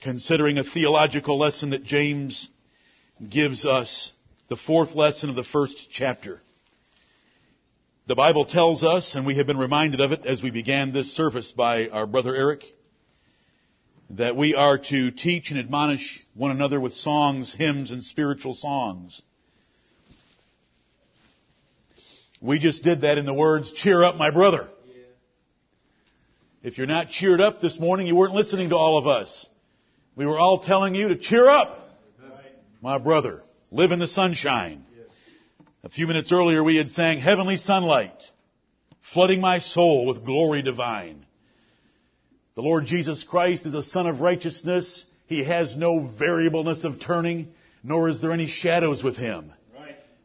considering a theological lesson that James gives us, the fourth lesson of the first chapter. The Bible tells us, and we have been reminded of it as we began this service by our brother Eric, that we are to teach and admonish one another with songs, hymns, and spiritual songs. We just did that in the words, cheer up my brother. If you're not cheered up this morning, you weren't listening to all of us. We were all telling you to cheer up, my brother. Live in the sunshine. A few minutes earlier we had sang heavenly sunlight, flooding my soul with glory divine. The Lord Jesus Christ is a sun of righteousness. He has no variableness of turning, nor is there any shadows with him.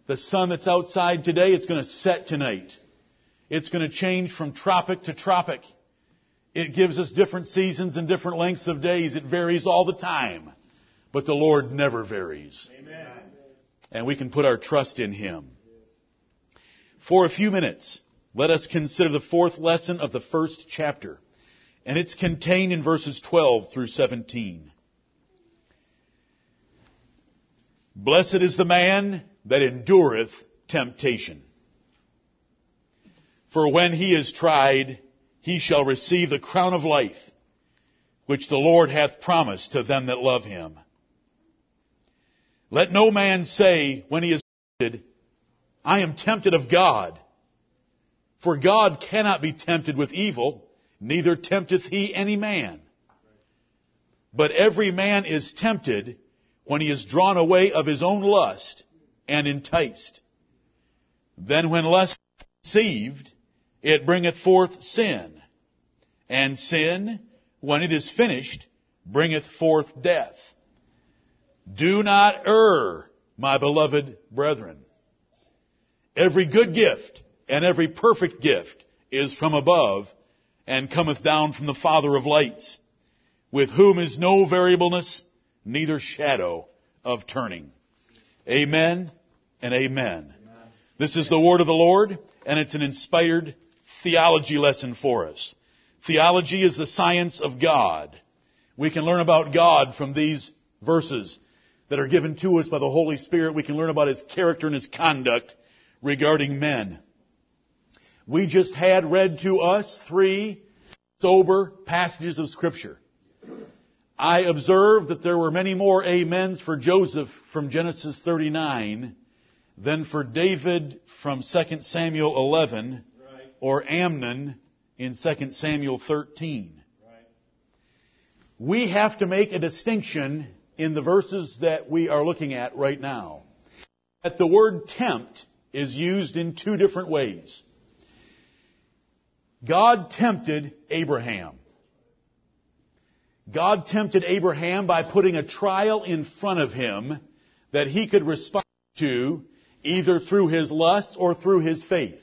The sun that's outside today, it's going to set tonight. It's going to change from tropic to tropic. It gives us different seasons and different lengths of days. It varies all the time. But the Lord never varies. Amen. And we can put our trust in Him. For a few minutes, let us consider the fourth lesson of the first chapter. And it's contained in verses 12 through 17. Blessed is the man that endureth temptation. For when he is tried, he shall receive the crown of life, which the Lord hath promised to them that love him. Let no man say when he is tempted, I am tempted of God. For God cannot be tempted with evil, neither tempteth he any man. But every man is tempted when he is drawn away of his own lust and enticed. Then when lust is conceived, it bringeth forth sin. And sin, when it is finished, bringeth forth death. Do not err, my beloved brethren. Every good gift and every perfect gift is from above and cometh down from the Father of lights, with whom is no variableness, neither shadow of turning. Amen and amen. amen. This is the word of the Lord, and it's an inspired theology lesson for us. Theology is the science of God. We can learn about God from these verses that are given to us by the Holy Spirit. We can learn about His character and His conduct regarding men. We just had read to us three sober passages of Scripture. I observed that there were many more amens for Joseph from Genesis 39 than for David from 2 Samuel 11 or Amnon in 2 Samuel 13. We have to make a distinction in the verses that we are looking at right now. That the word tempt is used in two different ways. God tempted Abraham. God tempted Abraham by putting a trial in front of him that he could respond to either through his lust or through his faith.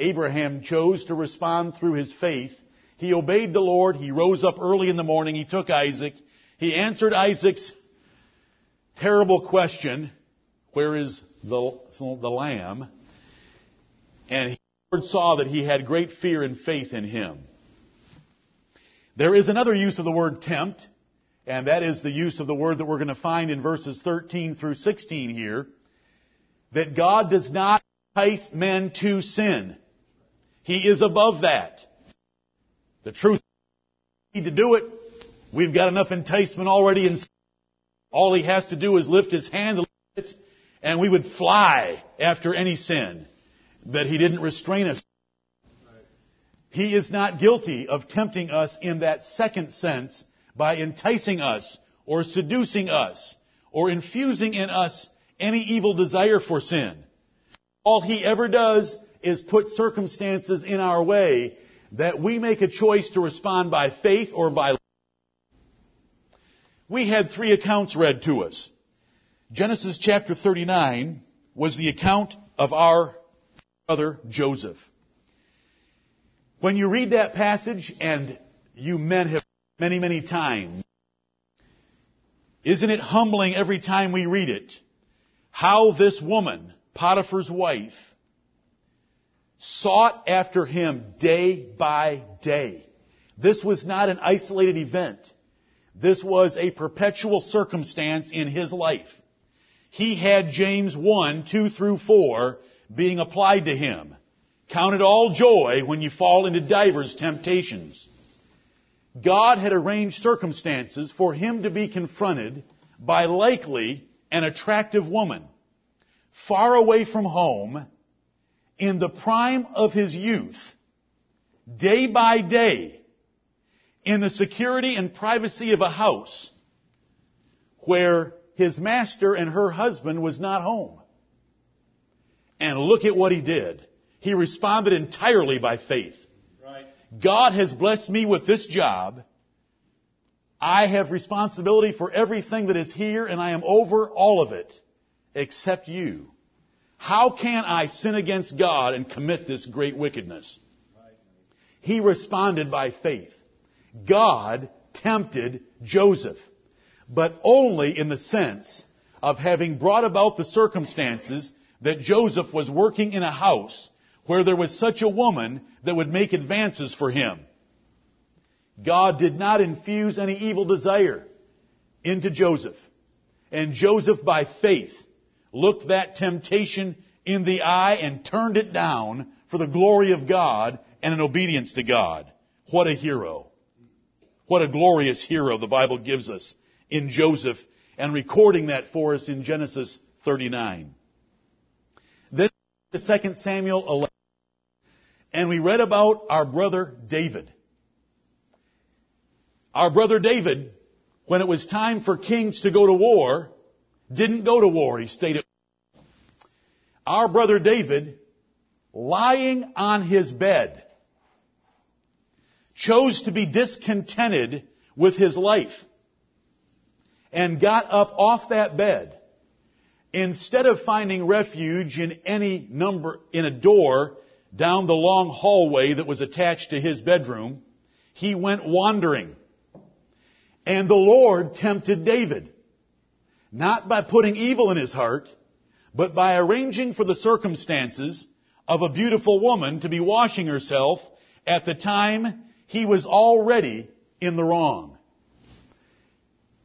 Abraham chose to respond through his faith. He obeyed the Lord. He rose up early in the morning. He took Isaac. He answered Isaac's terrible question, where is the, the lamb? And the Lord saw that he had great fear and faith in him. There is another use of the word tempt, and that is the use of the word that we're going to find in verses 13 through 16 here, that God does not entice men to sin. He is above that. The truth need to do it. We've got enough enticement already in all he has to do is lift his hand it, and we would fly after any sin that he didn't restrain us. He is not guilty of tempting us in that second sense by enticing us or seducing us or infusing in us any evil desire for sin. All he ever does is put circumstances in our way that we make a choice to respond by faith or by we had three accounts read to us. Genesis chapter 39 was the account of our brother Joseph. When you read that passage, and you men have many, many times, isn't it humbling every time we read it? How this woman, Potiphar's wife, sought after him day by day. This was not an isolated event. This was a perpetual circumstance in his life. He had James 1, 2 through 4 being applied to him. Count it all joy when you fall into divers temptations. God had arranged circumstances for him to be confronted by likely an attractive woman, far away from home, in the prime of his youth, day by day, in the security and privacy of a house, where his master and her husband was not home. And look at what he did. He responded entirely by faith. Right. God has blessed me with this job. I have responsibility for everything that is here and I am over all of it except you. How can I sin against God and commit this great wickedness? He responded by faith. God tempted Joseph, but only in the sense of having brought about the circumstances that Joseph was working in a house where there was such a woman that would make advances for him. God did not infuse any evil desire into Joseph. And Joseph, by faith, looked that temptation in the eye and turned it down for the glory of God and in obedience to God. What a hero. What a glorious hero the Bible gives us in Joseph and recording that for us in Genesis 39. Then to 2 Samuel 11. And we read about our brother David. Our brother David, when it was time for kings to go to war, didn't go to war. He stayed at Our brother David, lying on his bed, chose to be discontented with his life and got up off that bed. Instead of finding refuge in any number, in a door down the long hallway that was attached to his bedroom, he went wandering. And the Lord tempted David. Not by putting evil in his heart, but by arranging for the circumstances of a beautiful woman to be washing herself at the time he was already in the wrong.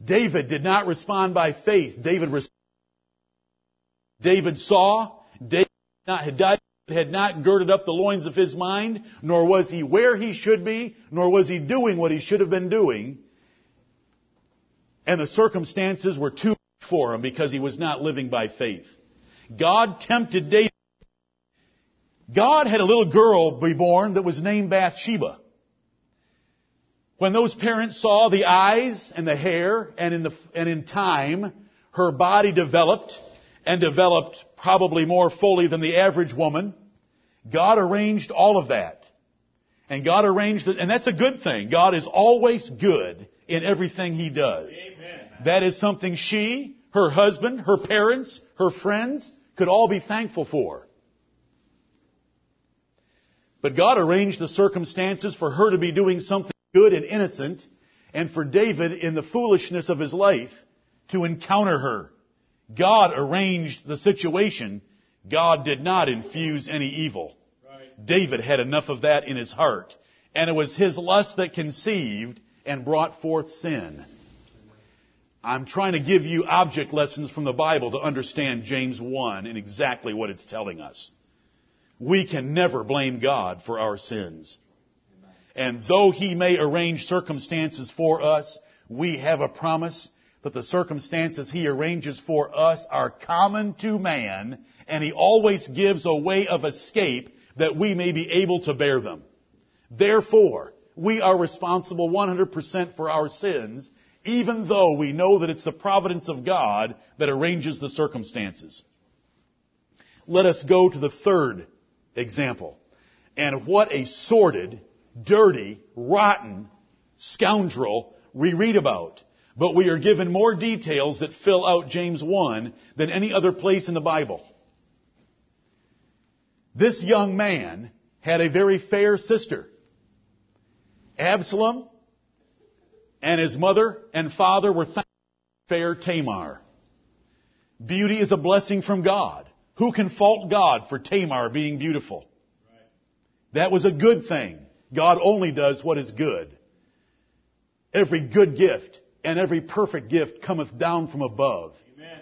David did not respond by faith. David responded. David saw. David had died had not girded up the loins of his mind, nor was he where he should be, nor was he doing what he should have been doing. And the circumstances were too for him because he was not living by faith. God tempted David. God had a little girl be born that was named Bathsheba. When those parents saw the eyes and the hair and in the, and in time her body developed and developed probably more fully than the average woman. God arranged all of that. And God arranged it, and that's a good thing. God is always good in everything He does. Amen. That is something she, her husband, her parents, her friends could all be thankful for. But God arranged the circumstances for her to be doing something good and innocent, and for David, in the foolishness of his life, to encounter her God arranged the situation. God did not infuse any evil. Right. David had enough of that in his heart. And it was his lust that conceived and brought forth sin. I'm trying to give you object lessons from the Bible to understand James 1 and exactly what it's telling us. We can never blame God for our sins. And though He may arrange circumstances for us, we have a promise but the circumstances he arranges for us are common to man, and he always gives a way of escape that we may be able to bear them. Therefore, we are responsible 100% for our sins, even though we know that it's the providence of God that arranges the circumstances. Let us go to the third example. And what a sordid, dirty, rotten scoundrel we read about. But we are given more details that fill out James 1 than any other place in the Bible. This young man had a very fair sister. Absalom and his mother and father were fair Tamar. Beauty is a blessing from God. Who can fault God for Tamar being beautiful? That was a good thing. God only does what is good. Every good gift and every perfect gift cometh down from above.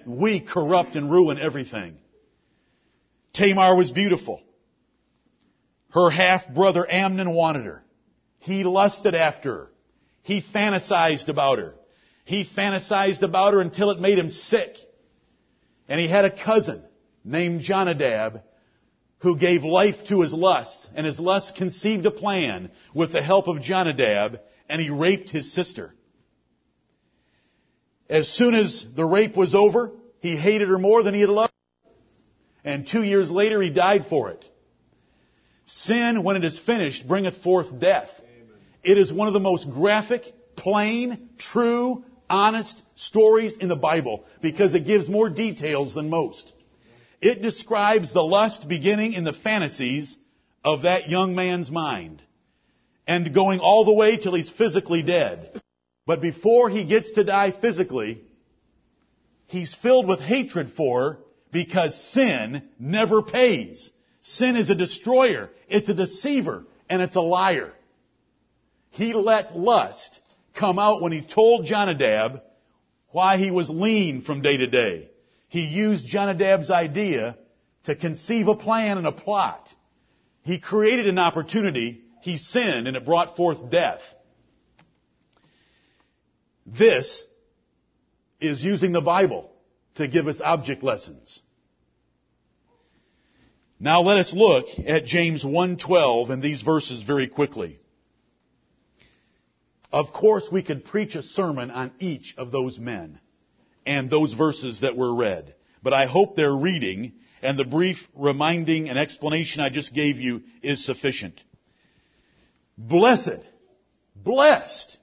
We corrupt and ruin everything. Tamar was beautiful. Her half brother Amnon wanted her. He lusted after her. He fantasized about her. He fantasized about her until it made him sick. And he had a cousin named Jonadab who gave life to his lust, and his lust conceived a plan with the help of Jonadab, and he raped his sister. As soon as the rape was over, he hated her more than he had loved her. And two years later, he died for it. Sin, when it is finished, bringeth forth death. It is one of the most graphic, plain, true, honest stories in the Bible because it gives more details than most. It describes the lust beginning in the fantasies of that young man's mind and going all the way till he's physically dead. But before he gets to die physically, he's filled with hatred for her because sin never pays. Sin is a destroyer, it's a deceiver, and it's a liar. He let lust come out when he told Jonadab why he was lean from day to day. He used Jonadab's idea to conceive a plan and a plot. He created an opportunity, he sinned, and it brought forth death. This is using the Bible to give us object lessons. Now let us look at James 1:12 and these verses very quickly. Of course, we could preach a sermon on each of those men and those verses that were read, but I hope their reading and the brief reminding and explanation I just gave you is sufficient. Blessed, blessed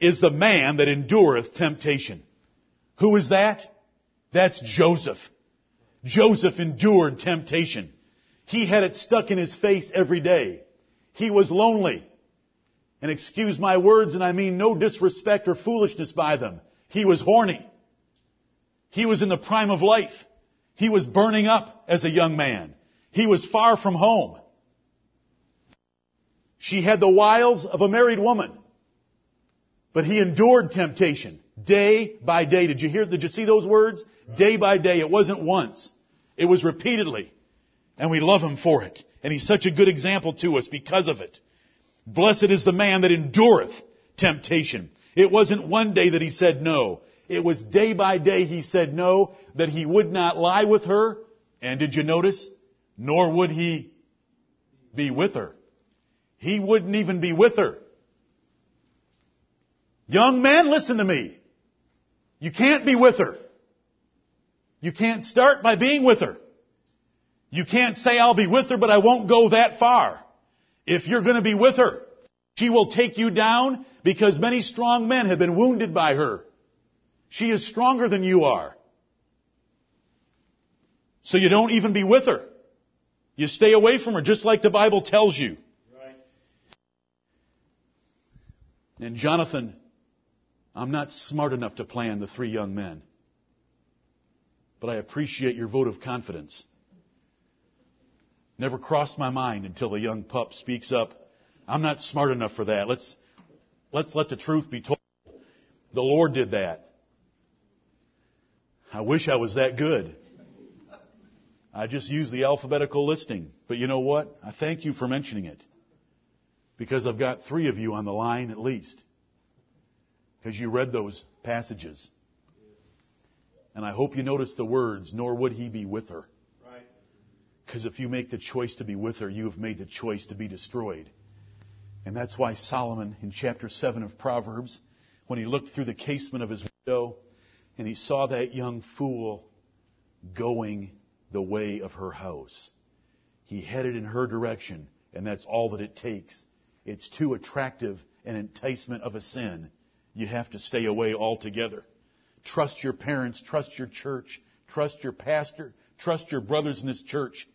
is the man that endureth temptation. Who is that? That's Joseph. Joseph endured temptation. He had it stuck in his face every day. He was lonely. And excuse my words, and I mean no disrespect or foolishness by them. He was horny. He was in the prime of life. He was burning up as a young man. He was far from home. She had the wiles of a married woman. But he endured temptation day by day. Did you hear, did you see those words? Day by day. It wasn't once. It was repeatedly. And we love him for it. And he's such a good example to us because of it. Blessed is the man that endureth temptation. It wasn't one day that he said no. It was day by day he said no, that he would not lie with her. And did you notice? Nor would he be with her. He wouldn't even be with her. Young man, listen to me. You can't be with her. You can't start by being with her. You can't say, I'll be with her, but I won't go that far. If you're going to be with her, she will take you down because many strong men have been wounded by her. She is stronger than you are. So you don't even be with her. You stay away from her just like the Bible tells you. Right. And Jonathan, I'm not smart enough to plan the three young men. But I appreciate your vote of confidence. Never crossed my mind until the young pup speaks up. I'm not smart enough for that. Let's, let's let the truth be told. The Lord did that. I wish I was that good. I just used the alphabetical listing. But you know what? I thank you for mentioning it. Because I've got three of you on the line at least. Because you read those passages. And I hope you notice the words, nor would he be with her. Because if you make the choice to be with her, you have made the choice to be destroyed. And that's why Solomon, in chapter 7 of Proverbs, when he looked through the casement of his window and he saw that young fool going the way of her house, he headed in her direction, and that's all that it takes. It's too attractive an enticement of a sin. You have to stay away altogether. Trust your parents, trust your church, trust your pastor, trust your brothers in this church.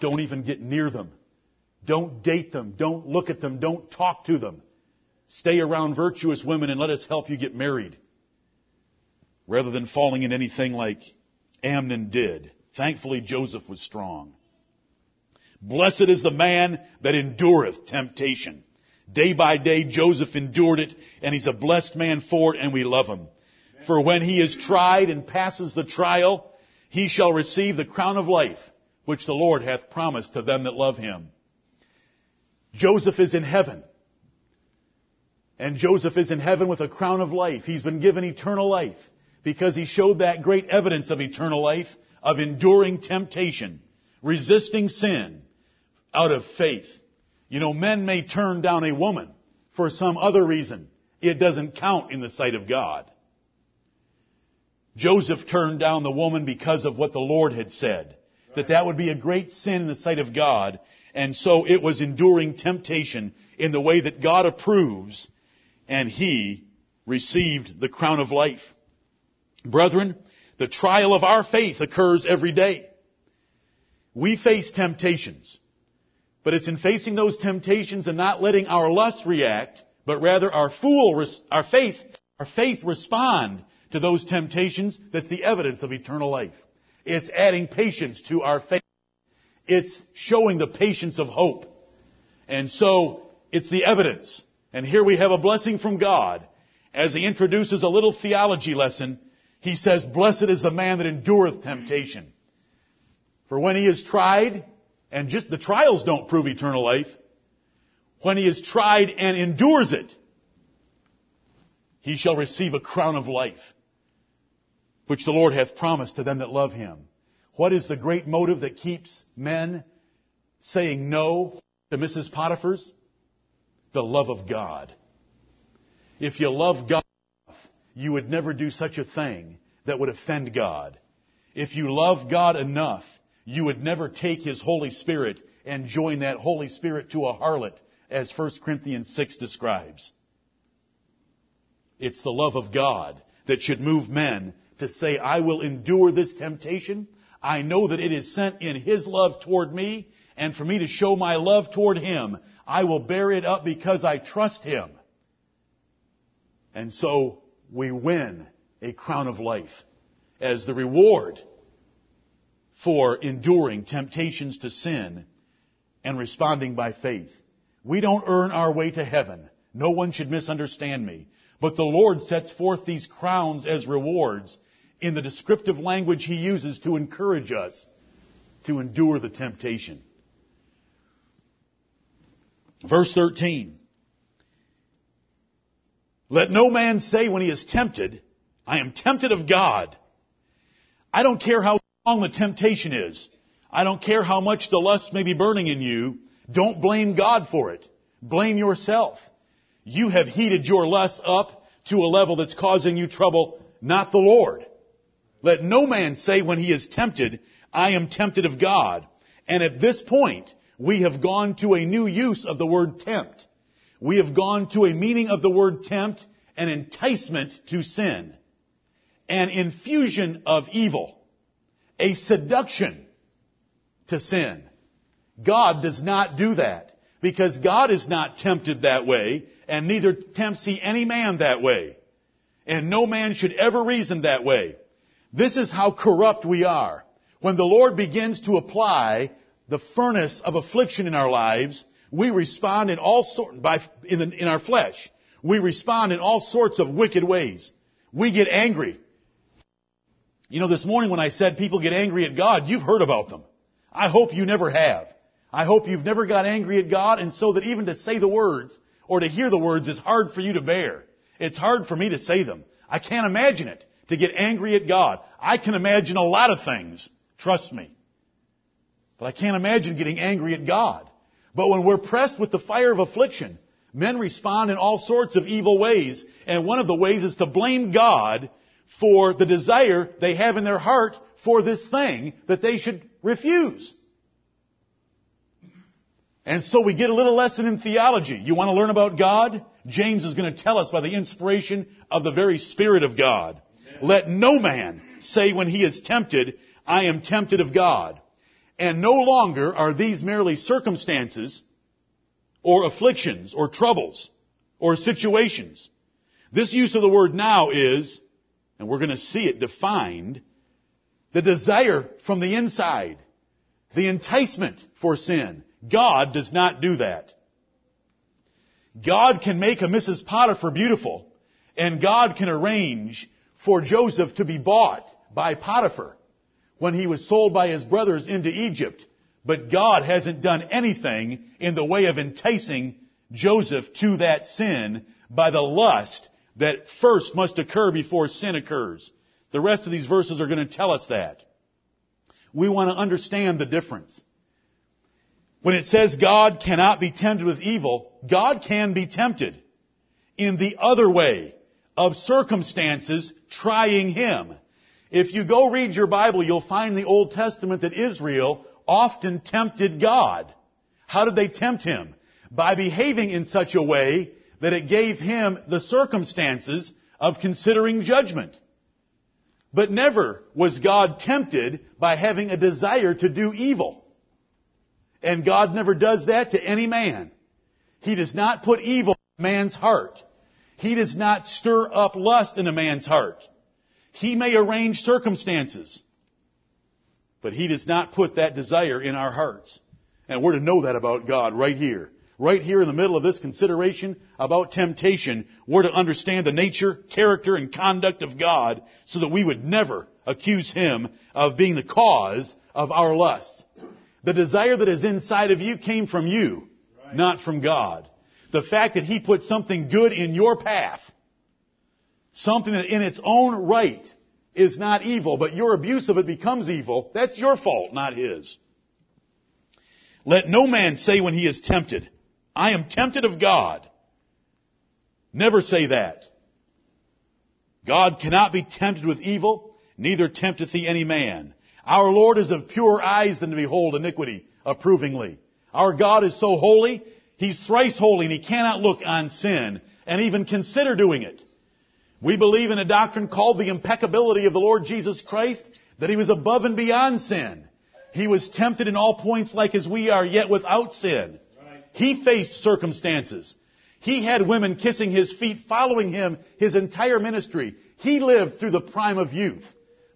Don't even get near them. Don't date them. Don't look at them. Don't talk to them. Stay around virtuous women and let us help you get married. Rather than falling in anything like Amnon did. Thankfully, Joseph was strong. Blessed is the man that endureth temptation. Day by day, Joseph endured it, and he's a blessed man for it, and we love him. For when he is tried and passes the trial, he shall receive the crown of life, which the Lord hath promised to them that love him. Joseph is in heaven. And Joseph is in heaven with a crown of life. He's been given eternal life because he showed that great evidence of eternal life, of enduring temptation, resisting sin out of faith. You know, men may turn down a woman for some other reason. It doesn't count in the sight of God. Joseph turned down the woman because of what the Lord had said. That that would be a great sin in the sight of God. And so it was enduring temptation in the way that God approves and he received the crown of life. Brethren, the trial of our faith occurs every day. We face temptations, but it's in facing those temptations and not letting our lust react, but rather our fool, our faith, our faith respond to those temptations that's the evidence of eternal life. It's adding patience to our faith. It's showing the patience of hope. And so, it's the evidence. And here we have a blessing from God. As he introduces a little theology lesson, he says, Blessed is the man that endureth temptation. For when he is tried, and just the trials don't prove eternal life, when he is tried and endures it, he shall receive a crown of life, which the Lord hath promised to them that love him. What is the great motive that keeps men saying no to Mrs. Potiphar's? The love of God. If you love God, you would never do such a thing that would offend God. If you love God enough, you would never take His Holy Spirit and join that Holy Spirit to a harlot, as 1 Corinthians 6 describes. It's the love of God that should move men to say, I will endure this temptation. I know that it is sent in His love toward me, and for me to show my love toward Him, I will bear it up because I trust Him. And so we win a crown of life as the reward for enduring temptations to sin and responding by faith. We don't earn our way to heaven. No one should misunderstand me. But the Lord sets forth these crowns as rewards in the descriptive language He uses to encourage us to endure the temptation. Verse 13. Let no man say when he is tempted, I am tempted of God. I don't care how strong the temptation is. I don't care how much the lust may be burning in you. Don't blame God for it. Blame yourself. You have heated your lust up to a level that's causing you trouble, not the Lord. Let no man say when he is tempted, I am tempted of God. And at this point, we have gone to a new use of the word tempt. We have gone to a meaning of the word tempt, an enticement to sin, an infusion of evil, a seduction to sin. God does not do that because God is not tempted that way and neither tempts he any man that way. And no man should ever reason that way. This is how corrupt we are. When the Lord begins to apply the furnace of affliction in our lives, we respond in all sort, by, in, the, in our flesh. We respond in all sorts of wicked ways. We get angry. You know, this morning when I said people get angry at God, you've heard about them. I hope you never have. I hope you've never got angry at God and so that even to say the words or to hear the words is hard for you to bear. It's hard for me to say them. I can't imagine it to get angry at God. I can imagine a lot of things. Trust me. But I can't imagine getting angry at God. But when we're pressed with the fire of affliction, men respond in all sorts of evil ways. And one of the ways is to blame God for the desire they have in their heart for this thing that they should refuse. And so we get a little lesson in theology. You want to learn about God? James is going to tell us by the inspiration of the very Spirit of God. Let no man say when he is tempted, I am tempted of God. And no longer are these merely circumstances or afflictions or troubles or situations. This use of the word now is, and we're going to see it defined, the desire from the inside, the enticement for sin. God does not do that. God can make a Mrs. Potiphar beautiful, and God can arrange for Joseph to be bought by Potiphar when he was sold by his brothers into Egypt. But God hasn't done anything in the way of enticing Joseph to that sin by the lust that first must occur before sin occurs. The rest of these verses are going to tell us that. We want to understand the difference. When it says God cannot be tempted with evil, God can be tempted in the other way of circumstances trying Him. If you go read your Bible, you'll find in the Old Testament that Israel often tempted God. How did they tempt Him? By behaving in such a way that it gave Him the circumstances of considering judgment. But never was God tempted by having a desire to do evil. And God never does that to any man. He does not put evil in man's heart. He does not stir up lust in a man's heart. He may arrange circumstances, but he does not put that desire in our hearts. And we're to know that about God right here. Right here in the middle of this consideration about temptation, we're to understand the nature, character, and conduct of God so that we would never accuse Him of being the cause of our lusts. The desire that is inside of you came from you, not from God. The fact that He put something good in your path, something that in its own right is not evil, but your abuse of it becomes evil, that's your fault, not His. Let no man say when he is tempted, I am tempted of God. Never say that. God cannot be tempted with evil, neither tempteth he any man. Our Lord is of purer eyes than to behold iniquity approvingly. Our God is so holy, He's thrice holy and He cannot look on sin and even consider doing it. We believe in a doctrine called the impeccability of the Lord Jesus Christ, that He was above and beyond sin. He was tempted in all points like as we are, yet without sin. He faced circumstances. He had women kissing his feet, following him his entire ministry. He lived through the prime of youth.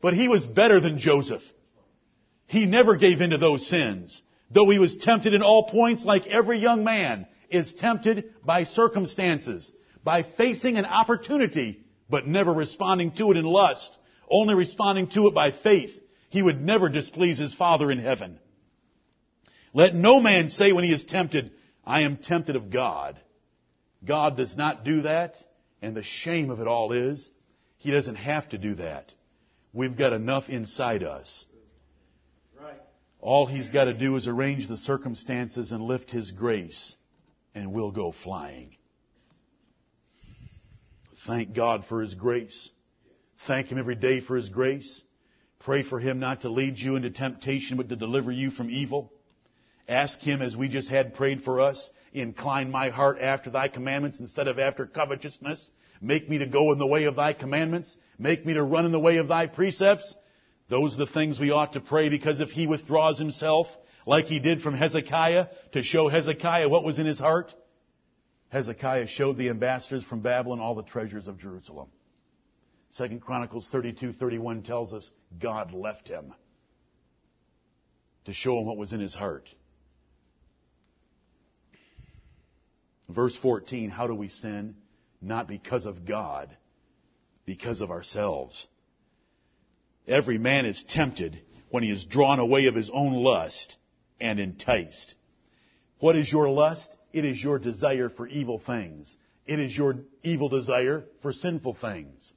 But he was better than Joseph. He never gave in to those sins. Though he was tempted in all points like every young man is tempted by circumstances, by facing an opportunity, but never responding to it in lust, only responding to it by faith. He would never displease his Father in heaven. Let no man say when he is tempted, I am tempted of God. God does not do that, and the shame of it all is, He doesn't have to do that. We've got enough inside us. All He's got to do is arrange the circumstances and lift His grace, and we'll go flying. Thank God for His grace. Thank Him every day for His grace. Pray for Him not to lead you into temptation, but to deliver you from evil. Ask Him, as we just had prayed for us, incline my heart after Thy commandments instead of after covetousness. Make me to go in the way of Thy commandments. Make me to run in the way of Thy precepts. Those are the things we ought to pray because if He withdraws Himself, like He did from Hezekiah, to show Hezekiah what was in his heart, Hezekiah showed the ambassadors from Babylon all the treasures of Jerusalem. Second Chronicles 32, 31 tells us God left him to show him what was in his heart. Verse 14, how do we sin? Not because of God, because of ourselves. Every man is tempted when he is drawn away of his own lust and enticed. What is your lust? It is your desire for evil things. It is your evil desire for sinful things.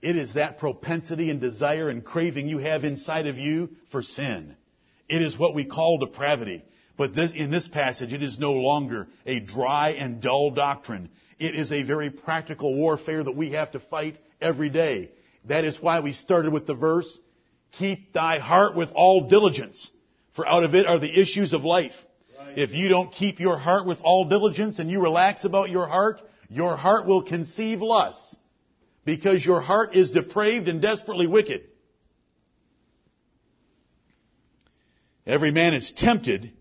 It is that propensity and desire and craving you have inside of you for sin. It is what we call depravity. But this, in this passage, it is no longer a dry and dull doctrine. It is a very practical warfare that we have to fight every day. That is why we started with the verse, keep thy heart with all diligence, for out of it are the issues of life. Right. If you don't keep your heart with all diligence and you relax about your heart, your heart will conceive lust, because your heart is depraved and desperately wicked. Every man is tempted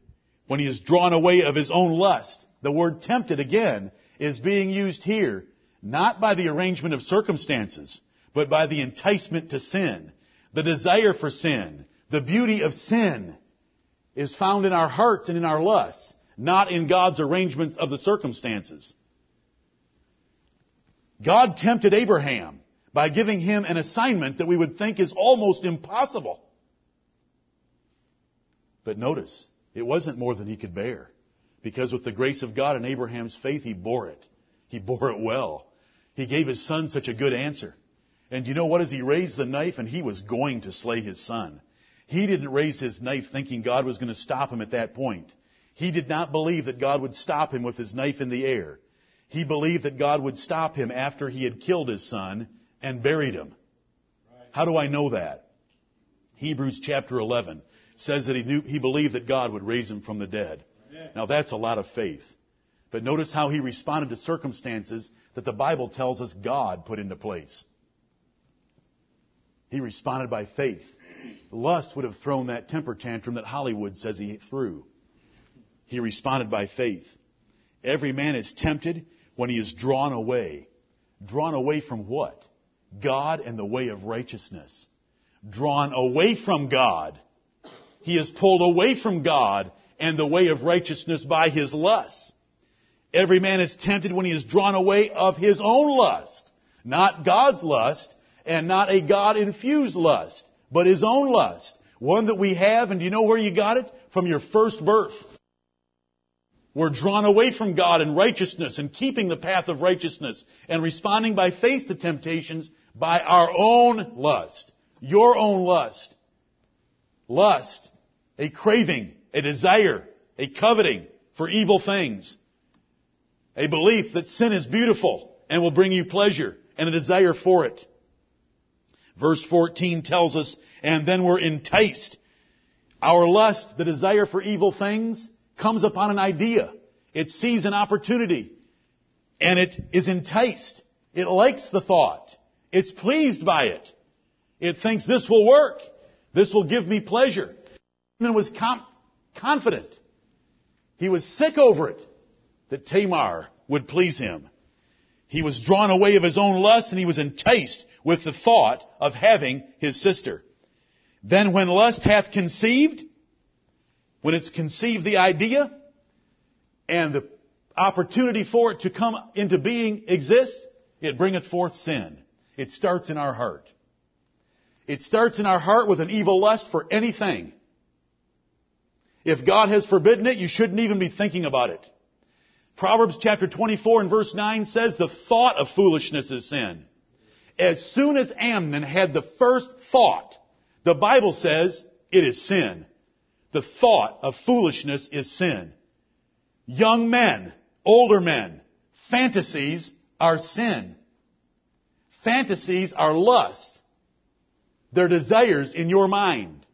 when he is drawn away of his own lust. The word tempted again is being used here not by the arrangement of circumstances, but by the enticement to sin. The desire for sin, the beauty of sin is found in our hearts and in our lusts, not in God's arrangements of the circumstances. God tempted Abraham by giving him an assignment that we would think is almost impossible. But notice, it wasn't more than he could bear. Because with the grace of God and Abraham's faith, he bore it. He bore it well. He gave his son such a good answer. And you know what? As he raised the knife and he was going to slay his son, he didn't raise his knife thinking God was going to stop him at that point. He did not believe that God would stop him with his knife in the air. He believed that God would stop him after he had killed his son and buried him. How do I know that? Hebrews chapter 11 says that he knew, he believed that God would raise him from the dead. Now that's a lot of faith. But notice how he responded to circumstances that the Bible tells us God put into place. He responded by faith. Lust would have thrown that temper tantrum that Hollywood says he threw. He responded by faith. Every man is tempted when he is drawn away. Drawn away from what? God and the way of righteousness. Drawn away from God. He is pulled away from God and the way of righteousness by his lust. Every man is tempted when he is drawn away of his own lust. Not God's lust and not a God infused lust, but his own lust. One that we have, and do you know where you got it? From your first birth. We're drawn away from God and righteousness and keeping the path of righteousness and responding by faith to temptations by our own lust. Your own lust. Lust. A craving. A desire. A coveting for evil things. A belief that sin is beautiful and will bring you pleasure and a desire for it. Verse 14 tells us, and then we're enticed. Our lust, the desire for evil things, comes upon an idea. It sees an opportunity. And it is enticed. It likes the thought. It's pleased by it. It thinks this will work. This will give me pleasure. And was com- confident. He was sick over it that Tamar would please him. He was drawn away of his own lust and he was enticed with the thought of having his sister. Then when lust hath conceived, when it's conceived the idea and the opportunity for it to come into being exists, it bringeth forth sin. It starts in our heart. It starts in our heart with an evil lust for anything. If God has forbidden it, you shouldn't even be thinking about it. Proverbs chapter 24 and verse 9 says the thought of foolishness is sin. As soon as Amnon had the first thought, the Bible says it is sin. The thought of foolishness is sin. Young men, older men, fantasies are sin. Fantasies are lusts. They're desires in your mind.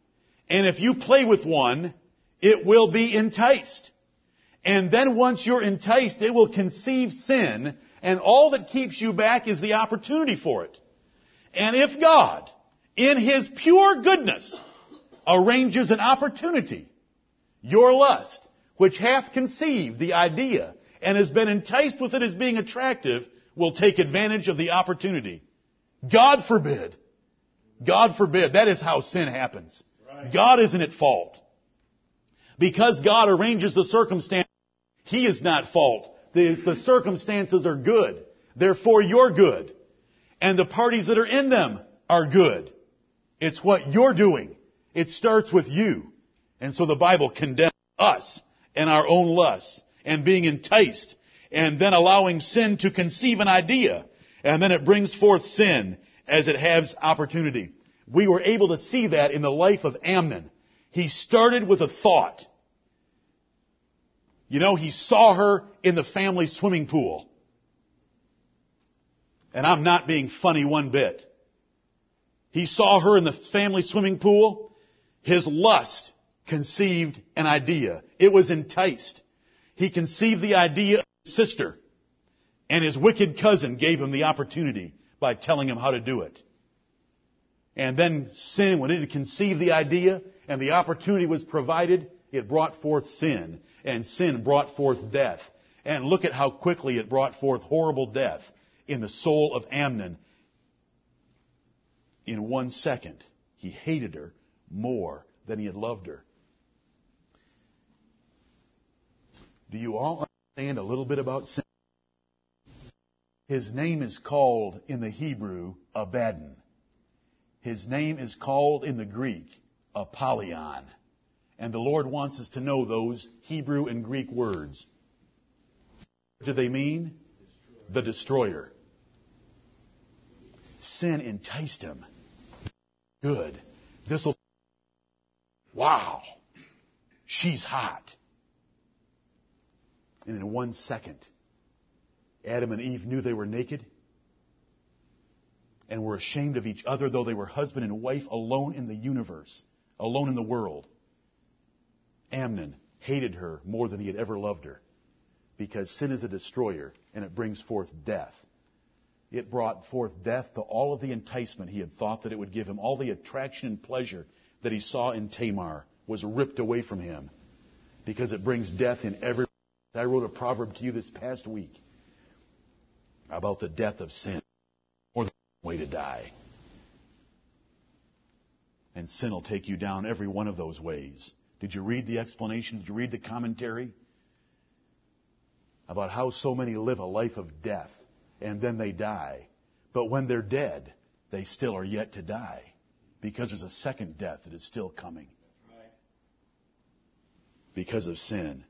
And if you play with one, it will be enticed. And then once you're enticed, it will conceive sin, and all that keeps you back is the opportunity for it. And if God, in His pure goodness, arranges an opportunity, your lust, which hath conceived the idea and has been enticed with it as being attractive, will take advantage of the opportunity. God forbid. God forbid. That is how sin happens. Right. God isn't at fault. Because God arranges the circumstance, He is not fault. The, the circumstances are good. Therefore, you're good. And the parties that are in them are good. It's what you're doing. It starts with you. And so the Bible condemns us and our own lusts and being enticed and then allowing sin to conceive an idea. And then it brings forth sin as it has opportunity. We were able to see that in the life of Amnon. He started with a thought. You know, he saw her in the family swimming pool. And I'm not being funny one bit. He saw her in the family swimming pool. His lust conceived an idea. It was enticed. He conceived the idea of his sister. And his wicked cousin gave him the opportunity by telling him how to do it. And then sin, when it had conceived the idea and the opportunity was provided, it brought forth sin and sin brought forth death. And look at how quickly it brought forth horrible death in the soul of Amnon. In one second, he hated her more than he had loved her. Do you all understand a little bit about sin? His name is called in the Hebrew Abaddon. His name is called in the Greek Apollyon. And the Lord wants us to know those Hebrew and Greek words. What do they mean? The destroyer. Sin enticed him. Good. This'll. Wow. She's hot. And in one second, Adam and Eve knew they were naked and were ashamed of each other, though they were husband and wife alone in the universe, alone in the world. Amnon hated her more than he had ever loved her because sin is a destroyer and it brings forth death. It brought forth death to all of the enticement he had thought that it would give him. All the attraction and pleasure that he saw in Tamar was ripped away from him because it brings death in every. I wrote a proverb to you this past week about the death of sin, or the way to die. And sin will take you down every one of those ways. Did you read the explanation? Did you read the commentary? About how so many live a life of death and then they die. But when they're dead, they still are yet to die because there's a second death that is still coming because of sin.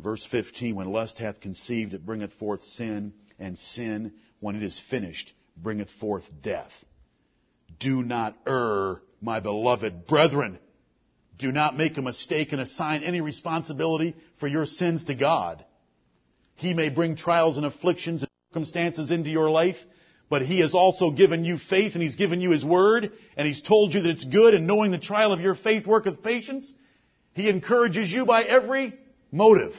Verse 15, when lust hath conceived, it bringeth forth sin, and sin, when it is finished, bringeth forth death. Do not err, my beloved brethren. Do not make a mistake and assign any responsibility for your sins to God. He may bring trials and afflictions and circumstances into your life, but He has also given you faith and He's given you His Word and He's told you that it's good and knowing the trial of your faith worketh patience. He encourages you by every motive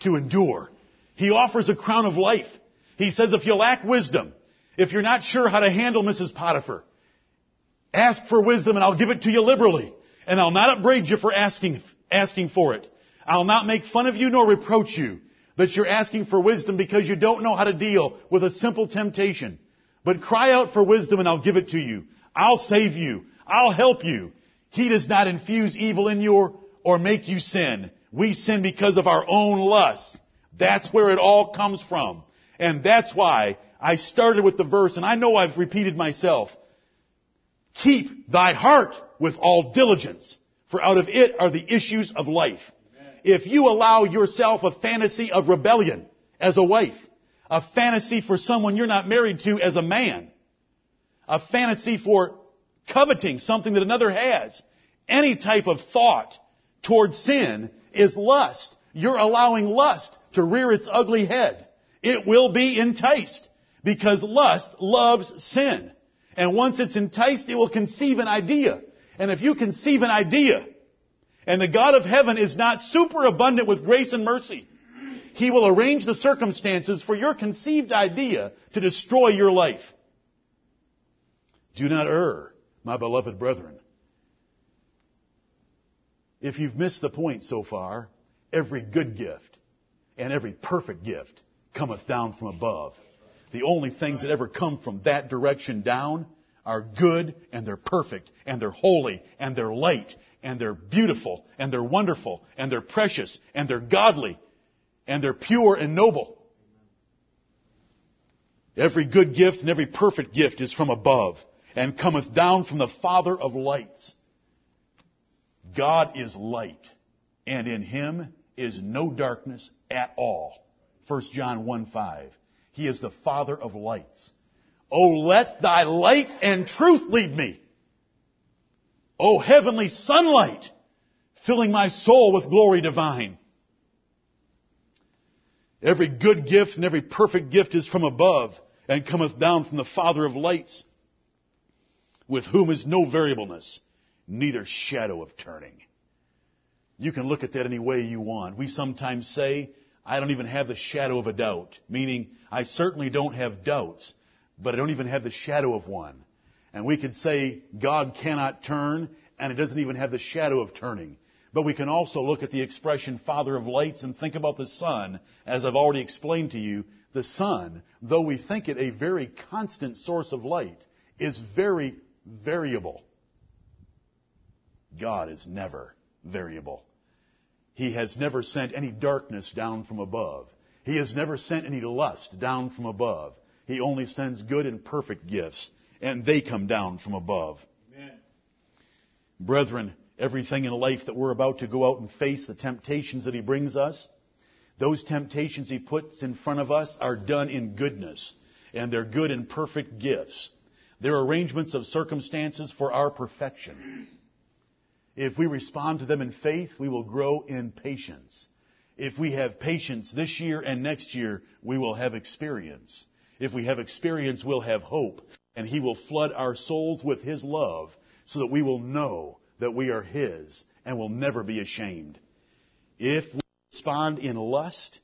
to endure. He offers a crown of life. He says if you lack wisdom, if you're not sure how to handle Mrs. Potiphar, ask for wisdom and I'll give it to you liberally. And I'll not upbraid you for asking, asking for it. I'll not make fun of you nor reproach you that you're asking for wisdom because you don't know how to deal with a simple temptation. But cry out for wisdom and I'll give it to you. I'll save you. I'll help you. He does not infuse evil in you or make you sin. We sin because of our own lusts. That's where it all comes from. And that's why I started with the verse, and I know I've repeated myself. Keep thy heart with all diligence, for out of it are the issues of life. If you allow yourself a fantasy of rebellion as a wife, a fantasy for someone you're not married to as a man, a fantasy for coveting something that another has, any type of thought towards sin is lust. You're allowing lust to rear its ugly head. It will be enticed because lust loves sin. And once it's enticed, it will conceive an idea. And if you conceive an idea, and the God of heaven is not superabundant with grace and mercy, He will arrange the circumstances for your conceived idea to destroy your life. Do not err, my beloved brethren. If you've missed the point so far, every good gift and every perfect gift cometh down from above. The only things that ever come from that direction down are good and they're perfect and they're holy and they're light and they're beautiful and they're wonderful and they're precious and they're godly and they're pure and noble. Every good gift and every perfect gift is from above and cometh down from the Father of lights God is light, and in him is no darkness at all. 1 John 1 5. He is the Father of lights. Oh, let thy light and truth lead me. Oh, heavenly sunlight, filling my soul with glory divine. Every good gift and every perfect gift is from above and cometh down from the Father of lights, with whom is no variableness neither shadow of turning. You can look at that any way you want. We sometimes say, I don't even have the shadow of a doubt, meaning I certainly don't have doubts, but I don't even have the shadow of one. And we could say God cannot turn, and it doesn't even have the shadow of turning. But we can also look at the expression Father of lights and think about the sun, as I've already explained to you. The sun, though we think it a very constant source of light, is very variable. God is never variable. He has never sent any darkness down from above. He has never sent any lust down from above. He only sends good and perfect gifts, and they come down from above. Amen. Brethren, everything in life that we're about to go out and face, the temptations that He brings us, those temptations He puts in front of us are done in goodness, and they're good and perfect gifts. They're arrangements of circumstances for our perfection. If we respond to them in faith, we will grow in patience. If we have patience this year and next year, we will have experience. If we have experience, we'll have hope. And He will flood our souls with His love so that we will know that we are His and will never be ashamed. If we respond in lust,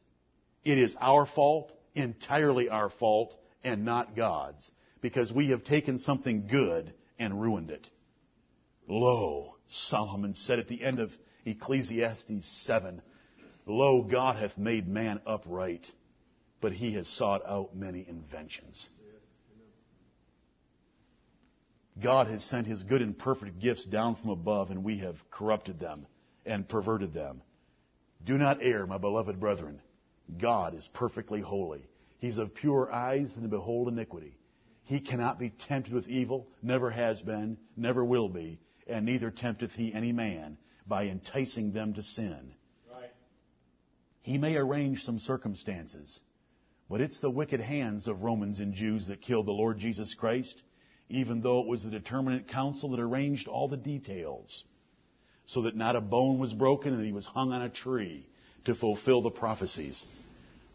it is our fault, entirely our fault, and not God's, because we have taken something good and ruined it. Lo, Solomon said at the end of Ecclesiastes 7, Lo, God hath made man upright, but he has sought out many inventions. God has sent his good and perfect gifts down from above, and we have corrupted them and perverted them. Do not err, my beloved brethren. God is perfectly holy. He's of pure eyes and to behold iniquity. He cannot be tempted with evil, never has been, never will be, and neither tempteth he any man by enticing them to sin. Right. He may arrange some circumstances, but it's the wicked hands of Romans and Jews that killed the Lord Jesus Christ, even though it was the determinate counsel that arranged all the details, so that not a bone was broken and he was hung on a tree to fulfill the prophecies.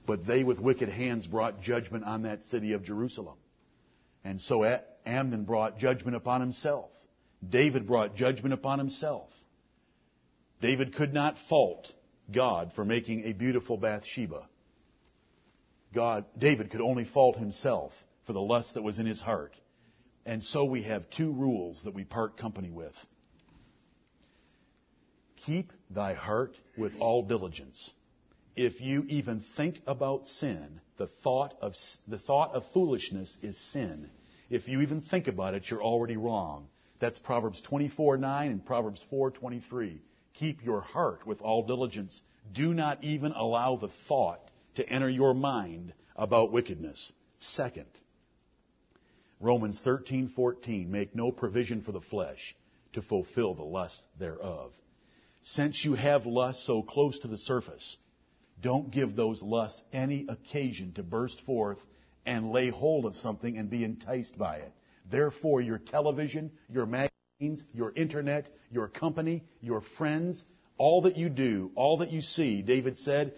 But they with wicked hands brought judgment on that city of Jerusalem. And so Amnon brought judgment upon himself. David brought judgment upon himself. David could not fault God for making a beautiful Bathsheba. God, David could only fault himself for the lust that was in his heart. And so we have two rules that we part company with. Keep thy heart with all diligence. If you even think about sin, the thought of, the thought of foolishness is sin. If you even think about it, you're already wrong. That's Proverbs 24:9 and Proverbs 4:23. Keep your heart with all diligence. Do not even allow the thought to enter your mind about wickedness. Second, Romans 13:14 make no provision for the flesh to fulfill the lust thereof. Since you have lust so close to the surface, don't give those lusts any occasion to burst forth and lay hold of something and be enticed by it. Therefore, your television, your magazines, your internet, your company, your friends, all that you do, all that you see, David said,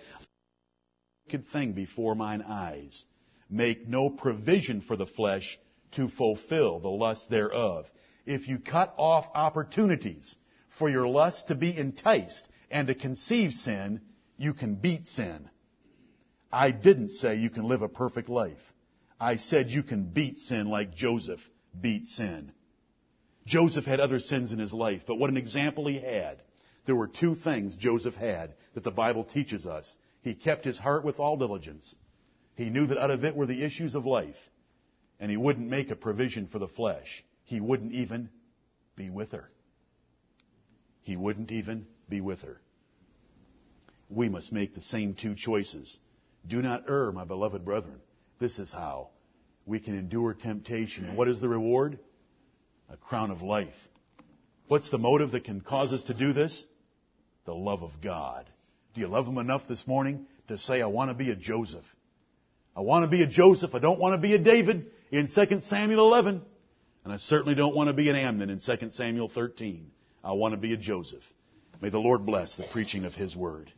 wicked thing before mine eyes. Make no provision for the flesh to fulfill the lust thereof. If you cut off opportunities for your lust to be enticed and to conceive sin, you can beat sin. I didn't say you can live a perfect life. I said you can beat sin like Joseph beat sin. Joseph had other sins in his life, but what an example he had. There were two things Joseph had that the Bible teaches us. He kept his heart with all diligence. He knew that out of it were the issues of life. And he wouldn't make a provision for the flesh. He wouldn't even be with her. He wouldn't even be with her. We must make the same two choices. Do not err, my beloved brethren. This is how we can endure temptation. And what is the reward? A crown of life. What's the motive that can cause us to do this? The love of God. Do you love Him enough this morning to say, I want to be a Joseph? I want to be a Joseph. I don't want to be a David in 2 Samuel 11. And I certainly don't want to be an Amnon in 2 Samuel 13. I want to be a Joseph. May the Lord bless the preaching of His Word.